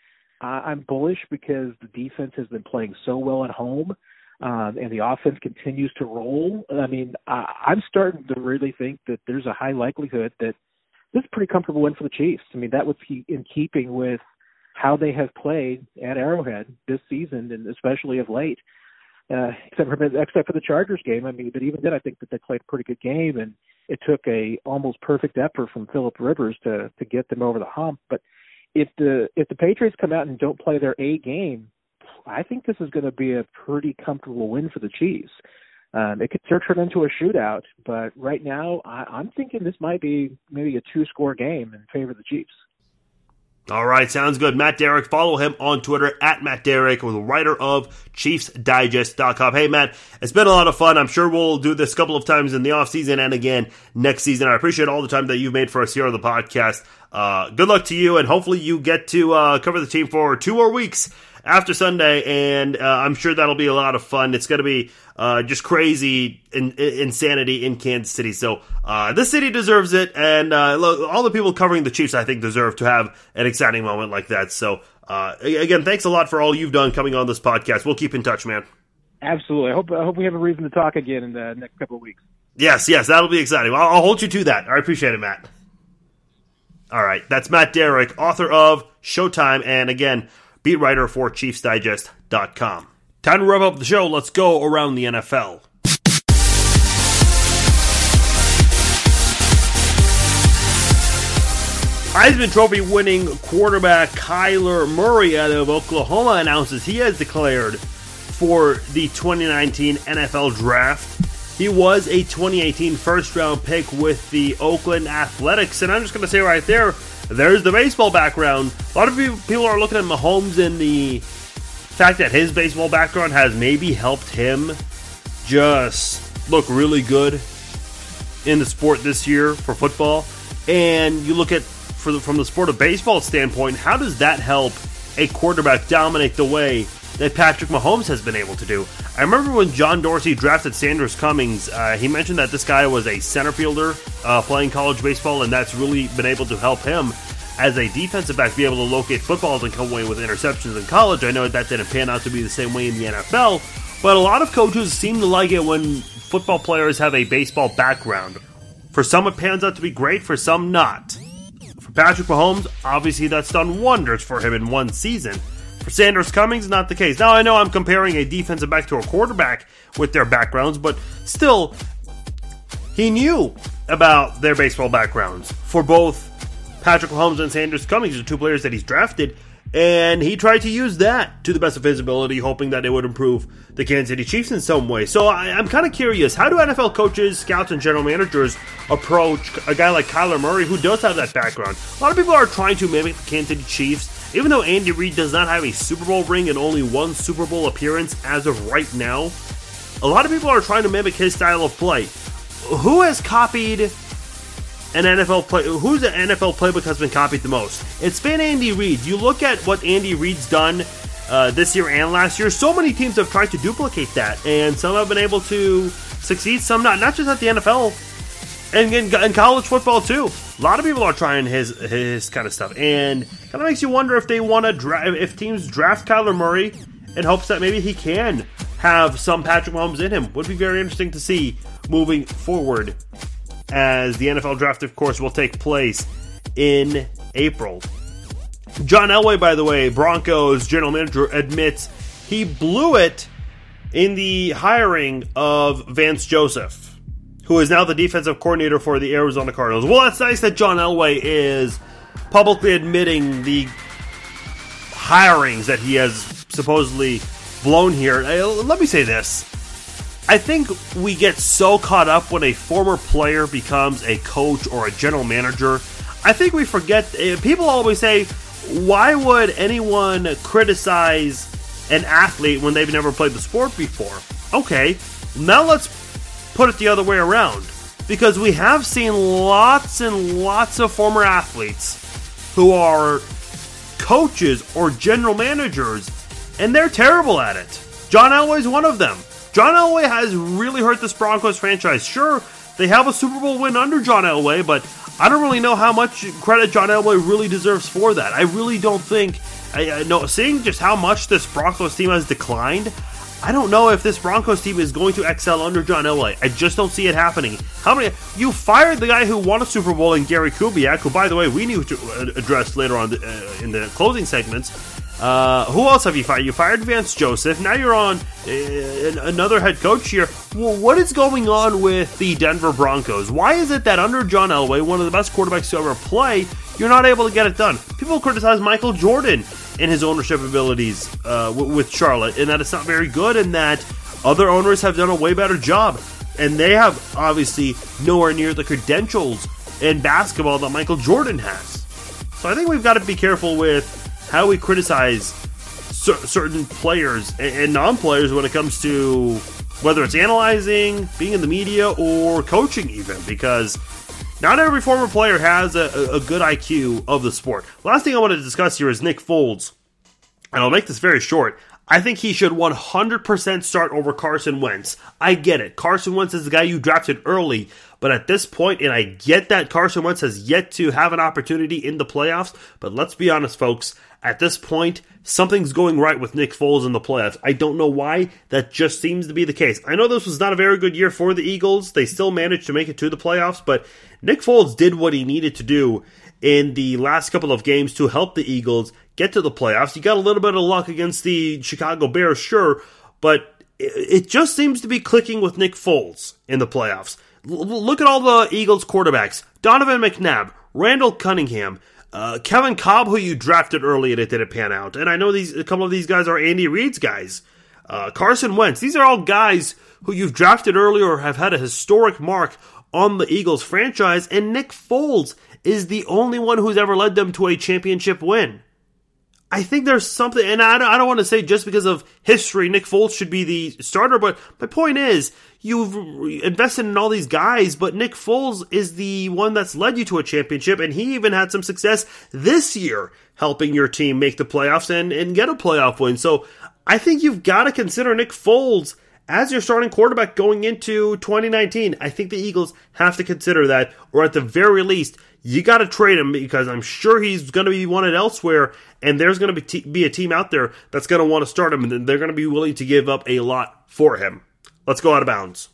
uh, I'm bullish because the defense has been playing so well at home um, and the offense continues to roll, I mean, I, I'm starting to really think that there's a high likelihood that this is a pretty comfortable win for the Chiefs. I mean, that would be in keeping with how they have played at Arrowhead this season, and especially of late. Uh, except for except for the Chargers game, I mean, but even then, I think that they played a pretty good game, and it took a almost perfect effort from Philip Rivers to to get them over the hump. But if the if the Patriots come out and don't play their A game, I think this is going to be a pretty comfortable win for the Chiefs. Um, it could turn into a shootout, but right now I, I'm thinking this might be maybe a two-score game in favor of the Chiefs. All right, sounds good. Matt Derrick, follow him on Twitter at Matt Derrick, the writer of ChiefsDigest.com. Hey, Matt, it's been a lot of fun. I'm sure we'll do this a couple of times in the offseason and again next season. I appreciate all the time that you've made for us here on the podcast. Uh, good luck to you, and hopefully you get to uh, cover the team for two more weeks after Sunday, and uh, I'm sure that'll be a lot of fun. It's going to be uh, just crazy in, in, insanity in Kansas City. So uh, this city deserves it, and uh, look, all the people covering the Chiefs, I think, deserve to have an exciting moment like that. So uh, again, thanks a lot for all you've done coming on this podcast. We'll keep in touch, man. Absolutely. I hope I hope we have a reason to talk again in the next couple of weeks. Yes, yes, that'll be exciting. I'll, I'll hold you to that. I appreciate it, Matt. All right, that's Matt Derrick, author of Showtime, and again, beat writer for ChiefsDigest.com. Time to wrap up the show. Let's go around the NFL. Heisman Trophy winning quarterback Kyler Murray out of Oklahoma announces he has declared for the 2019 NFL Draft. He was a 2018 first round pick with the Oakland Athletics, and I'm just going to say right there, there's the baseball background. A lot of people are looking at Mahomes and the fact that his baseball background has maybe helped him just look really good in the sport this year for football. And you look at the, from the sport of baseball standpoint, how does that help a quarterback dominate the way that Patrick Mahomes has been able to do? I remember when John Dorsey drafted Sanders Commings, uh, he mentioned that this guy was a center fielder uh, playing college baseball, and that's really been able to help him as a defensive back be able to locate footballs and come away with interceptions in college. I know that didn't pan out to be the same way in the NFL, but a lot of coaches seem to like it when football players have a baseball background. For some, it pans out to be great, for some, not. For Patrick Mahomes, obviously that's done wonders for him in one season. For Sanders Commings, not the case. Now, I know I'm comparing a defensive back to a quarterback with their backgrounds, but still, he knew about their baseball backgrounds. For both Patrick Mahomes and Sanders Commings, the two players that he's drafted, and he tried to use that to the best of his ability, hoping that it would improve the Kansas City Chiefs in some way. So I, am kind of curious how do NFL coaches, scouts, and general managers approach a guy like Kyler Murray who does have that background? A lot of people are trying to mimic the Kansas City Chiefs. Even though Andy Reid does not have a Super Bowl ring and only one Super Bowl appearance as of right now, a lot of people are trying to mimic his style of play. Who has copied an NFL play. Who's an NFL playbook has been copied the most? It's been Andy Reid. You look at what Andy Reid's done uh, this year and last year. So many teams have tried to duplicate that, and some have been able to succeed, some not. Not just at the NFL, and in, in college football too. A lot of people are trying his his kind of stuff, and kind of makes you wonder if they want to drive if teams draft Kyler Murray in hopes that maybe he can have some Patrick Mahomes in him. Would be very interesting to see moving forward as the NFL draft, of course, will take place in April. John Elway, by the way, Broncos general manager, admits he blew it in the hiring of Vance Joseph, who is now the defensive coordinator for the Arizona Cardinals. Well, it's nice that John Elway is publicly admitting the hirings that he has supposedly blown here. Uh, let me say this. I think we get so caught up when a former player becomes a coach or a general manager. I think we forget. Eh, people always say, why would anyone criticize an athlete when they've never played the sport before? Okay, now let's put it the other way around. Because we have seen lots and lots of former athletes who are coaches or general managers, and they're terrible at it. John Elway's one of them. John Elway has really hurt this Broncos franchise. Sure, they have a Super Bowl win under John Elway, but I don't really know how much credit John Elway really deserves for that. I really don't think. I, I know seeing just how much this Broncos team has declined. I don't know if this Broncos team is going to excel under John Elway. I just don't see it happening. How many? You fired the guy who won a Super Bowl in Gary Kubiak, who, by the way, we need to address later on the, uh, in the closing segments. Uh, who else have you fired? You fired Vance Joseph. Now you're on uh, another head coach here. Well, what is going on with the Denver Broncos? Why is it that under John Elway, one of the best quarterbacks to ever play, you're not able to get it done? People criticize Michael Jordan and his ownership abilities uh, w- with Charlotte, and that it's not very good, and that other owners have done a way better job. And they have obviously nowhere near the credentials in basketball that Michael Jordan has. So I think we've got to be careful with how we criticize cer- certain players and, and non players when it comes to whether it's analyzing, being in the media, or coaching, even, because not every former player has a, a, good IQ of the sport. Last thing I want to discuss here is Nick Foles, and I'll make this very short. I think he should 100% start over Carson Wentz. I get it. Carson Wentz is the guy you drafted early, But at this point, and I get that Carson Wentz has yet to have an opportunity in the playoffs, but let's be honest, folks. At this point, something's going right with Nick Foles in the playoffs. I don't know why. That just seems to be the case. I know this was not a very good year for the Eagles. They still managed to make it to the playoffs, but Nick Foles did what he needed to do in the last couple of games to help the Eagles get to the playoffs. You got a little bit of luck against the Chicago Bears, sure, but it just seems to be clicking with Nick Foles in the playoffs. L- look at all the Eagles quarterbacks Donovan McNabb, Randall Cunningham, uh, Kevin Kolb, who you drafted early and it didn't pan out. And I know these a couple of these guys are Andy Reid's guys. Uh, Carson Wentz. These are all guys who you've drafted early or have had a historic mark on the Eagles franchise. And Nick Foles is the only one who's ever led them to a championship win. I think there's something, and I don't, I don't want to say just because of history, Nick Foles should be the starter, but my point is, you've invested in all these guys, but Nick Foles is the one that's led you to a championship, and he even had some success this year helping your team make the playoffs and, and get a playoff win. So I think you've got to consider Nick Foles as your starting quarterback going into 2019. I think the Eagles have to consider that, or at the very least, you got to trade him because I'm sure he's going to be wanted elsewhere, and there's going to be, t- be a team out there that's going to want to start him, and they're going to be willing to give up a lot for him. Let's go out of bounds.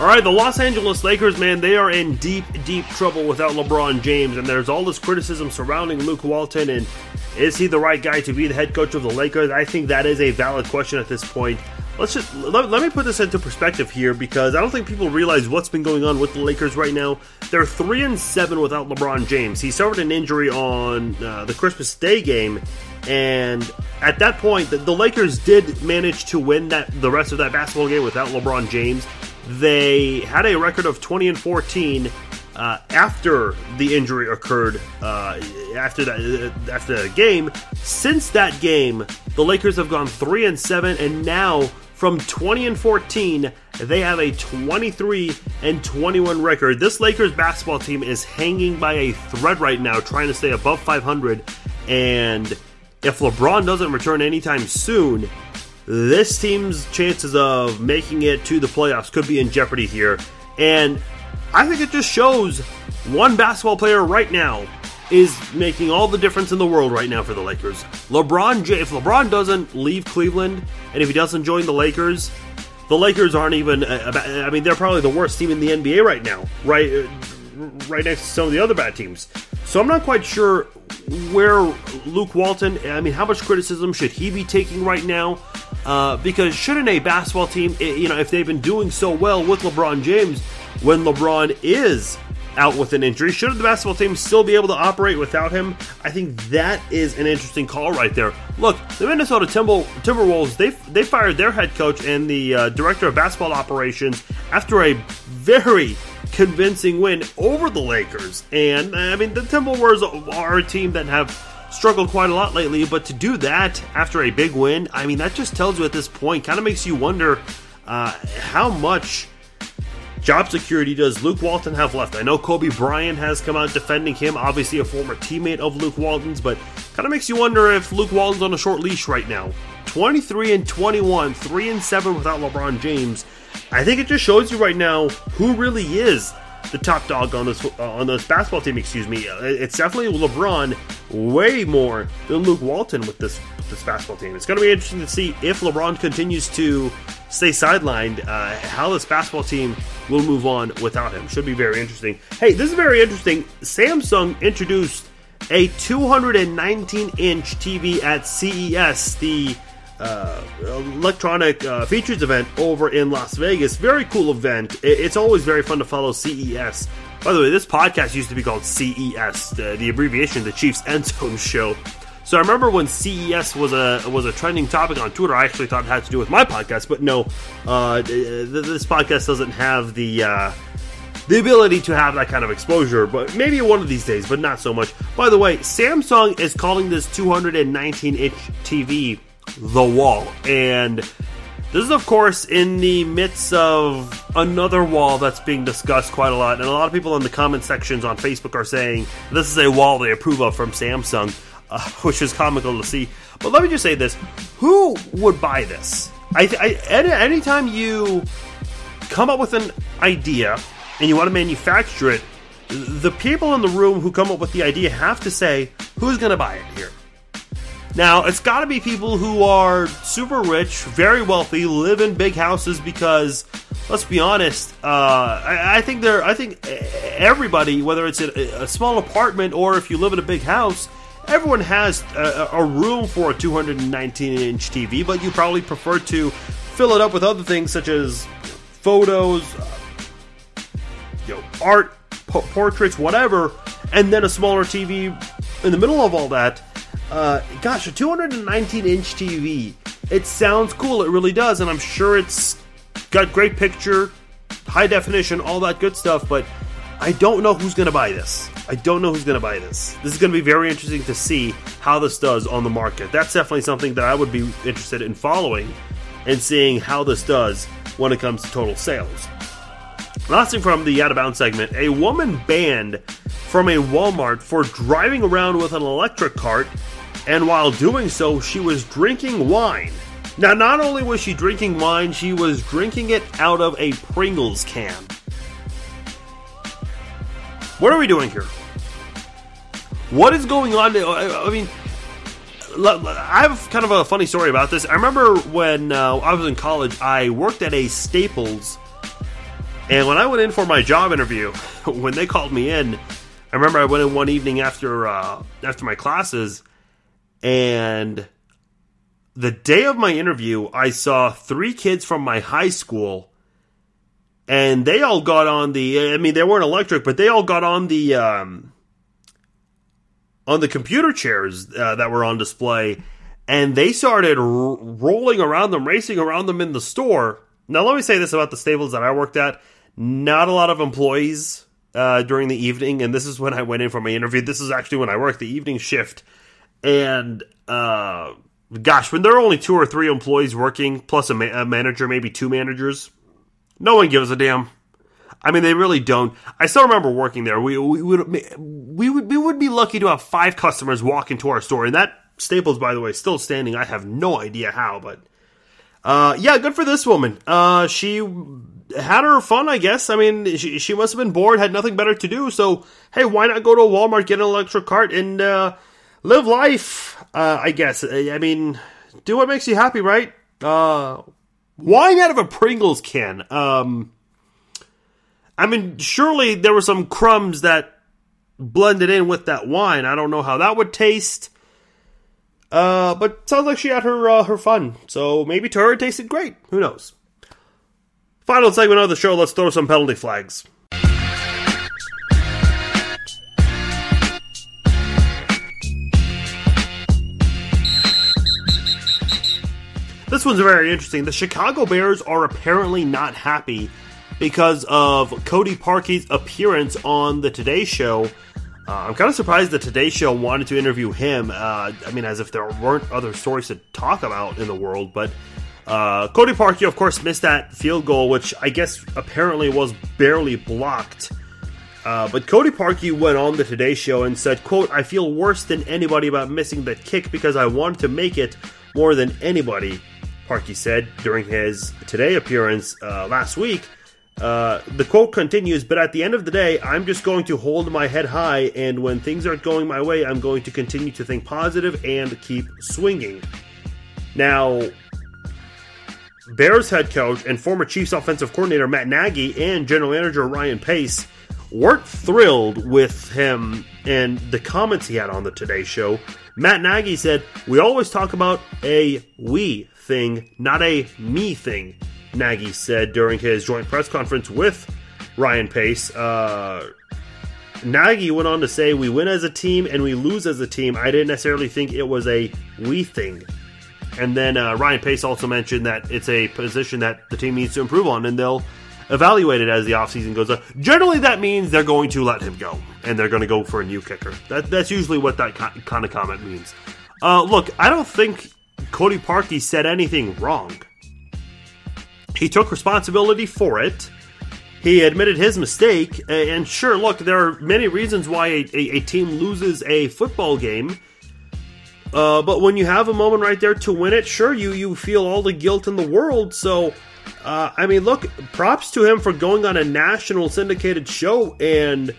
All right, the Los Angeles Lakers, man, they are in deep, deep trouble without LeBron James, and there's all this criticism surrounding Luke Walton and is he the right guy to be the head coach of the Lakers? I think that is a valid question at this point. Let's just let, let, me put this into perspective here because I don't think people realize what's been going on with the Lakers right now. They're three and seven without LeBron James. He suffered an injury on uh, the Christmas Day game, and at that point, the, the Lakers did manage to win that the rest of that basketball game without LeBron James. They had a record of 20 and 14 uh, after the injury occurred. Uh, after that, uh, after the game, since that game, the Lakers have gone three and seven, and now from 20 and 14, they have a 23 and 21 record. This Lakers basketball team is hanging by a thread right now, trying to stay above 500. And if LeBron doesn't return anytime soon, this team's chances of making it to the playoffs could be in jeopardy here. And I think it just shows one basketball player right now is making all the difference in the world right now for the Lakers. LeBron, if LeBron doesn't leave Cleveland and if he doesn't join the Lakers, the Lakers aren't even. Uh, I mean, they're probably the worst team in the NBA right now, right? Uh, right next to some of the other bad teams. So I'm not quite sure where Luke Walton. I mean, how much criticism should he be taking right now? Uh, because shouldn't a basketball team, eh, you know, if they've been doing so well with LeBron James, when LeBron is out with an injury, should the basketball team still be able to operate without him? I think that is an interesting call right there. Look, the Minnesota Timber, Timberwolves they they fired their head coach and the uh, director of basketball operations after a very convincing win over the Lakers. And I mean, the Timberwolves are a team that have struggled quite a lot lately, but to do that after a big win, I mean, that just tells you at this point, kind of makes you wonder uh, how much job security does Luke Walton have left? I know Kobe Bryant has come out defending him, obviously a former teammate of Luke Walton's, but kind of makes you wonder if Luke Walton's on a short leash right now. 23 and 21, 3 and 7 without LeBron James. I think it just shows you right now who really is the top dog on this uh, on this basketball team. Excuse me. Uh, it's definitely LeBron, way more than Luke Walton with this this basketball team. It's going to be interesting to see if LeBron continues to stay sidelined. Uh, how this basketball team will move on without him should be very interesting. Hey, this is very interesting. Samsung introduced a 219 inch TV at CES, the uh, electronic uh, features event over in Las Vegas. Very cool event. It's always very fun to follow CES. By the way, this podcast used to be called CES, the, the abbreviation, the Chiefs End Zone Show. So I remember when CES was a was a trending topic on Twitter. I actually thought it had to do with my podcast, but no, uh, this podcast doesn't have the uh, the ability to have that kind of exposure. But maybe one of these days, but not so much. By the way, Samsung is calling this 219 inch TV the wall. And this is, of course, in the midst of another wall that's being discussed quite a lot. And a lot of people in the comment sections on Facebook are saying this is a wall they approve of from Samsung. uh, which is comical to see. But let me just say this: Who would buy this? I, I any, anytime you come up with an idea and you want to manufacture it, the people in the room who come up with the idea have to say who's going to buy it here. Now, it's got to be people who are super rich, very wealthy, live in big houses because let's be honest. Uh, I, I, think there. I think everybody, whether it's a, a, small apartment or if you live in a big house, everyone has a, a room for a 219 inch TV. But you probably prefer to fill it up with other things such as photos, you know, art, po- portraits, whatever, and then a smaller TV in the middle of all that. Uh, gosh, a 219 inch TV. It sounds cool. It really does, and I'm sure it's got great picture, high definition, all that good stuff. But I don't know who's going to buy this. I don't know who's going to buy this. This is going to be very interesting to see how this does on the market. That's definitely something that I would be interested in following and seeing how this does when it comes to total sales. Last thing from the Out of Bounds segment a woman banned from a Walmart for driving around with an electric cart, and while doing so, she was drinking wine. Now, not only was she drinking wine, she was drinking it out of a Pringles can. What are we doing here? What is going on? I mean, I have kind of a funny story about this. I remember when uh, I was in college, I worked at a Staples, and when I went in for my job interview, when they called me in, I remember I went in one evening after uh, after my classes, and the day of my interview, I saw three kids from my high school, and they all got on the. I mean, they weren't electric, but they all got on the um, on the computer chairs uh, that were on display, and they started rolling around them, racing around them in the store. Now, let me say this about the Staples that I worked at: not a lot of employees uh, during the evening, and this is when I went in for my interview. This is actually when I worked the evening shift, and. Uh, gosh, when there are only two or three employees working, plus a, ma- a, manager, maybe two managers, no one gives a damn. I mean, they really don't. I still remember working there. We, we would we would we would be lucky to have five customers walk into our store, and that Staples, by the way, still standing. I have no idea how, but uh, yeah, good for this woman. Uh, she had her fun, I guess. I mean, she, she must have been bored, had nothing better to do. So, hey, why not go to a Walmart, get an electric cart, and uh, live life, uh, I guess. I mean, do what makes you happy, right? Uh, wine out of a Pringles can. Um, I mean, surely there were some crumbs that blended in with that wine. I don't know how that would taste. Uh, but sounds like she had her uh, her fun. So maybe to her it tasted great. Who knows? Final segment of the show. Let's throw some penalty flags. This one's very interesting. The Chicago Bears are apparently not happy because of Cody Parkey's appearance on the Today Show. Uh, I'm kind of surprised the Today Show wanted to interview him. Uh, I mean, as if there weren't other stories to talk about in the world. But uh, Cody Parkey, of course, missed that field goal, which I guess apparently was barely blocked. Uh, but Cody Parkey went on the Today Show and said, "quote I feel worse than anybody about missing that kick because I wanted to make it more than anybody." Parkey said during his Today appearance uh, last week. Uh, the quote continues, but at the end of the day, I'm just going to hold my head high, and when things aren't going my way, I'm going to continue to think positive and keep swinging. Now, Bears head coach and former Chiefs offensive coordinator Matt Nagy and general manager Ryan Pace weren't thrilled with him and the comments he had on the Today Show. Matt Nagy said, We always talk about a we thing, not a me thing, Nagy said during his joint press conference with Ryan Pace. Uh, Nagy went on to say, We win as a team and we lose as a team. I didn't necessarily think it was a we thing. And then uh, Ryan Pace also mentioned that it's a position that the team needs to improve on, and they'll evaluate it as the offseason goes on. Generally, that means they're going to let him go, and they're going to go for a new kicker. That, that's usually what that kind of comment means. Uh, look, I don't think Cody Parkey said anything wrong. He took responsibility for it. He admitted his mistake. And sure, look, there are many reasons why a, a, a team loses a football game. Uh, but when you have a moment right there to win it, sure, you you feel all the guilt in the world. So, uh, I mean, look, props to him for going on a national syndicated show and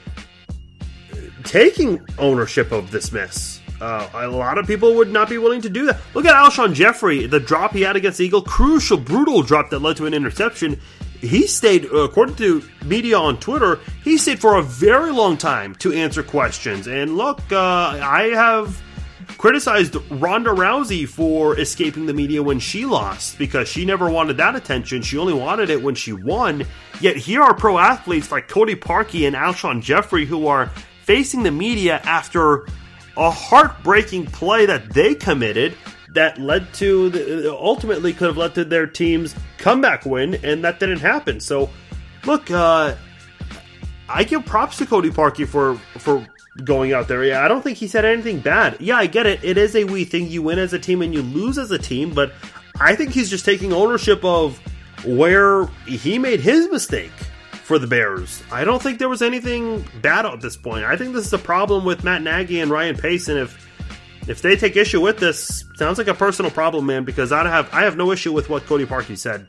taking ownership of this miss. Uh, a lot of people would not be willing to do that. Look at Alshon Jeffery, the drop he had against Eagle, crucial, brutal drop that led to an interception. He stayed, according to media on Twitter, he stayed for a very long time to answer questions. And look, uh, I have criticized Ronda Rousey for escaping the media when she lost because she never wanted that attention. She only wanted it when she won. Yet here are pro athletes like Cody Parkey and Alshon Jeffery who are facing the media after a heartbreaking play that they committed that led to the, ultimately could have led to their team's comeback win, and that didn't happen. So, look, uh, I give props to Cody Parkey for for going out there. Yeah, I don't think he said anything bad. Yeah, I get it. It is a wee thing. You win as a team and you lose as a team, but I think he's just taking ownership of where he made his mistake for the Bears. I don't think there was anything bad at this point. I think this is a problem with Matt Nagy and Ryan Pace, and if if they take issue with this, sounds like a personal problem, man. Because I have I have no issue with what Cody Parkey said.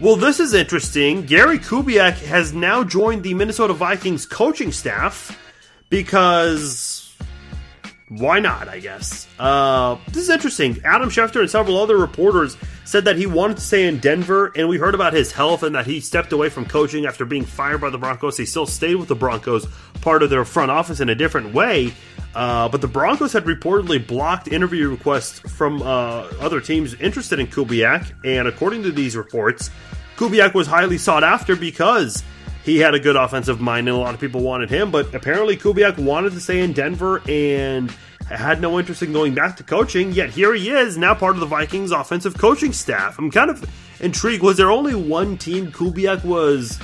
Well, this is interesting. Gary Kubiak has now joined the Minnesota Vikings coaching staff because why not? I guess uh, this is interesting. Adam Schefter and several other reporters said that he wanted to stay in Denver, and we heard about his health and that he stepped away from coaching after being fired by the Broncos. He still stayed with the Broncos, part of their front office in a different way. Uh, but the Broncos had reportedly blocked interview requests from uh, other teams interested in Kubiak, and according to these reports, Kubiak was highly sought after because he had a good offensive mind, and a lot of people wanted him. But apparently, Kubiak wanted to stay in Denver and had no interest in going back to coaching. Yet here he is, now part of the Vikings offensive coaching staff. I'm kind of intrigued. Was there only one team Kubiak was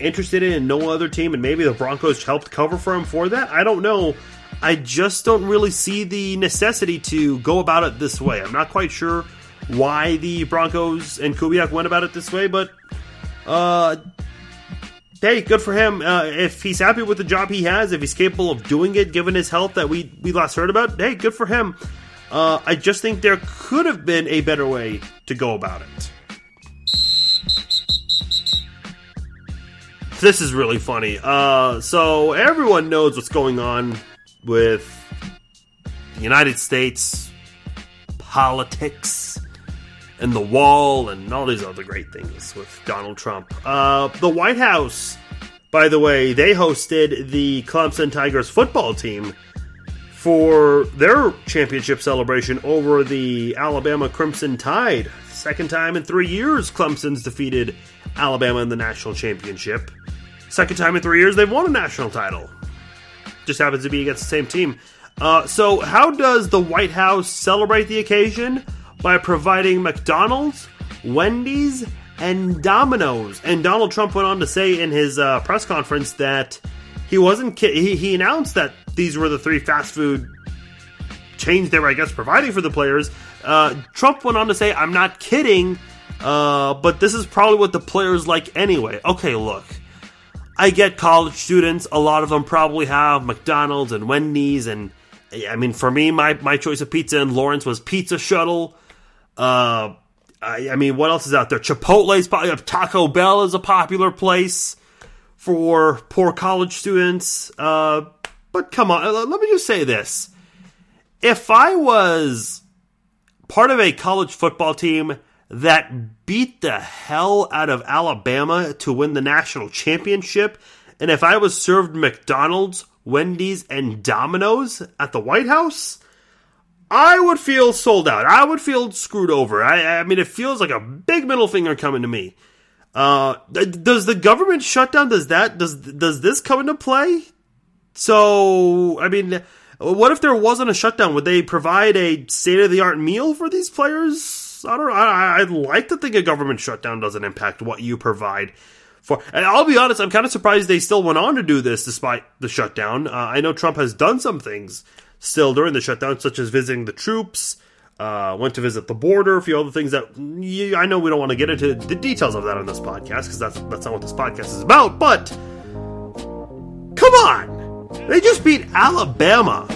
interested in, and no other team, and maybe the Broncos helped cover for him for that? I don't know. I just don't really see the necessity to go about it this way. I'm not quite sure why the Broncos and Kubiak went about it this way, but uh, hey, good for him. Uh, if he's happy with the job he has, if he's capable of doing it, given his health that we we last heard about, hey, good for him. Uh, I just think there could have been a better way to go about it. This is really funny. Uh, so everyone knows what's going on with the United States politics and the wall and all these other great things with Donald Trump. Uh, the White House, by the way, they hosted the Clemson Tigers football team for their championship celebration over the Alabama Crimson Tide. Second time in three years, Clemson's defeated Alabama in the national championship. Second time in three years, they've won a national title. Just happens to be against the same team. Uh, so, how does the White House celebrate the occasion? By providing McDonald's, Wendy's, and Domino's. And Donald Trump went on to say in his uh, press conference that he wasn't. He, he announced that these were the three fast food chains they were, I guess, providing for the players. Uh, Trump went on to say, "I'm not kidding." Uh, but this is probably what the players like anyway. Okay, look. I get college students. A lot of them probably have McDonald's and Wendy's, and I mean, for me, my my choice of pizza in Lawrence was Pizza Shuttle. Uh, I, I, mean, what else is out there? Chipotle's probably Taco Bell is a popular place for poor college students. Uh, but come on, let me just say this: if I was part of a college football team that beat the hell out of Alabama to win the national championship, and if I was served McDonald's, Wendy's, and Domino's at the White House, I would feel sold out. I would feel screwed over. I, I mean, it feels like a big middle finger coming to me. Uh, does the government shutdown? Does that does does this come into play? So, I mean, what if there wasn't a shutdown? Would they provide a state of the art meal for these players? I don't. I, I'd like to think a government shutdown doesn't impact what you provide for. And I'll be honest, I'm kind of surprised they still went on to do this despite the shutdown. Uh, I know Trump has done some things still during the shutdown, such as visiting the troops, uh, went to visit the border, a few other things that I know we don't want to get into the details of that on this podcast because that's that's not what this podcast is about. But come on, they just beat Alabama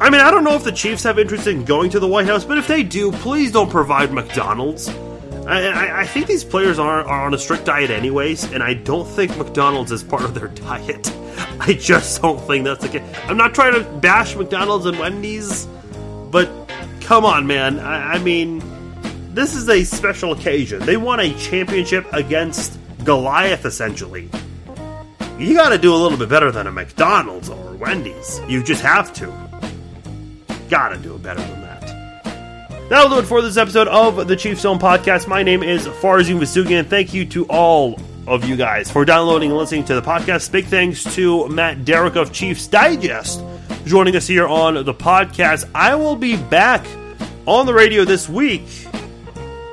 I mean, I don't know if the Chiefs have interest in going to the White House, but if they do, please don't provide McDonald's. I, I, think these players are, are on a strict diet, anyways, and I don't think McDonald's is part of their diet. I just don't think that's the case. I'm not trying to bash McDonald's and Wendy's, but come on, man. I, I mean, this is a special occasion. They won a championship against Goliath, essentially. You got to do a little bit better than a McDonald's or Wendy's. You just have to. Got to do better than that. That'll do it for this episode of the Chief Zone Podcast. My name is Farzin Vasugian. Thank you to all of you guys for downloading and listening to the podcast. Big thanks to Matt Derrick of Chiefs Digest joining us here on the podcast. I will be back on the radio this week.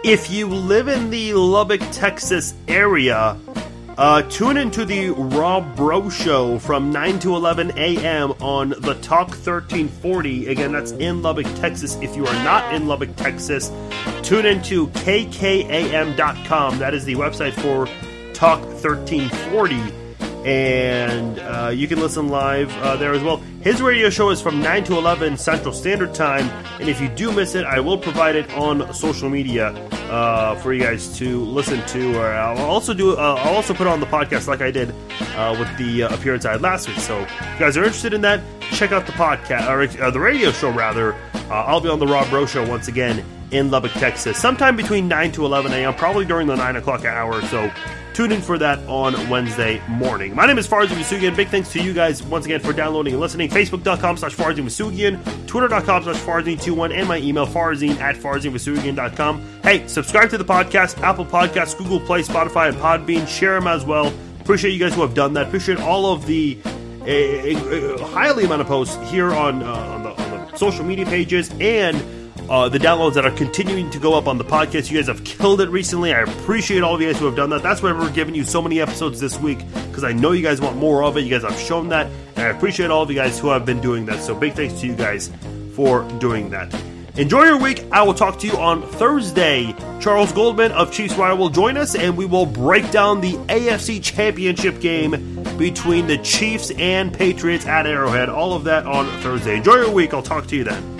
If you live in the Lubbock, Texas area, uh, tune into the Rob Bro Show from 9 to 11 a.m. on the Talk 1340. Again, that's in Lubbock, Texas. If you are not in Lubbock, Texas, tune into kkam.com. That is the website for Talk 1340 and uh, you can listen live uh, there as well. His radio show is from 9 to 11 Central Standard Time, and if you do miss it, I will provide it on social media uh, for you guys to listen to. Or I'll also do. Uh, I'll also put it on the podcast like I did uh, with the uh, appearance I had last week. So, if you guys are interested in that, check out the podcast or the radio show rather. I'll be on the Rob Bro Show once again in Lubbock, Texas, sometime between 9 to 11 a.m., probably during the 9 o'clock hour. So tune in for that on Wednesday morning. My name is Farzin Vasugian. Big thanks to you guys once again for downloading and listening. Facebook.com slash Farzin Vasugian, Twitter.com slash Farzin21, and my email Farzin at FarzinVasugian.com. Hey, subscribe to the podcast, Apple Podcasts, Google Play, Spotify, and Podbean. Share them as well. Appreciate you guys who have done that. Appreciate all of the uh, uh, highly amount of posts here on, uh, on, the, on the social media pages and uh, the downloads that are continuing to go up on the podcast. You guys have killed it recently. I appreciate all of you guys who have done that. That's why we're giving you so many episodes this week because I know you guys want more of it. You guys have shown that, and I appreciate all of you guys who have been doing that. So big thanks to you guys for doing that. Enjoy your week. I will talk to you on Thursday. Charles Goldman of Chiefs Wire will join us, and we will break down the AFC Championship game between the Chiefs and Patriots at Arrowhead. All of that on Thursday. Enjoy your week. I'll talk to you then.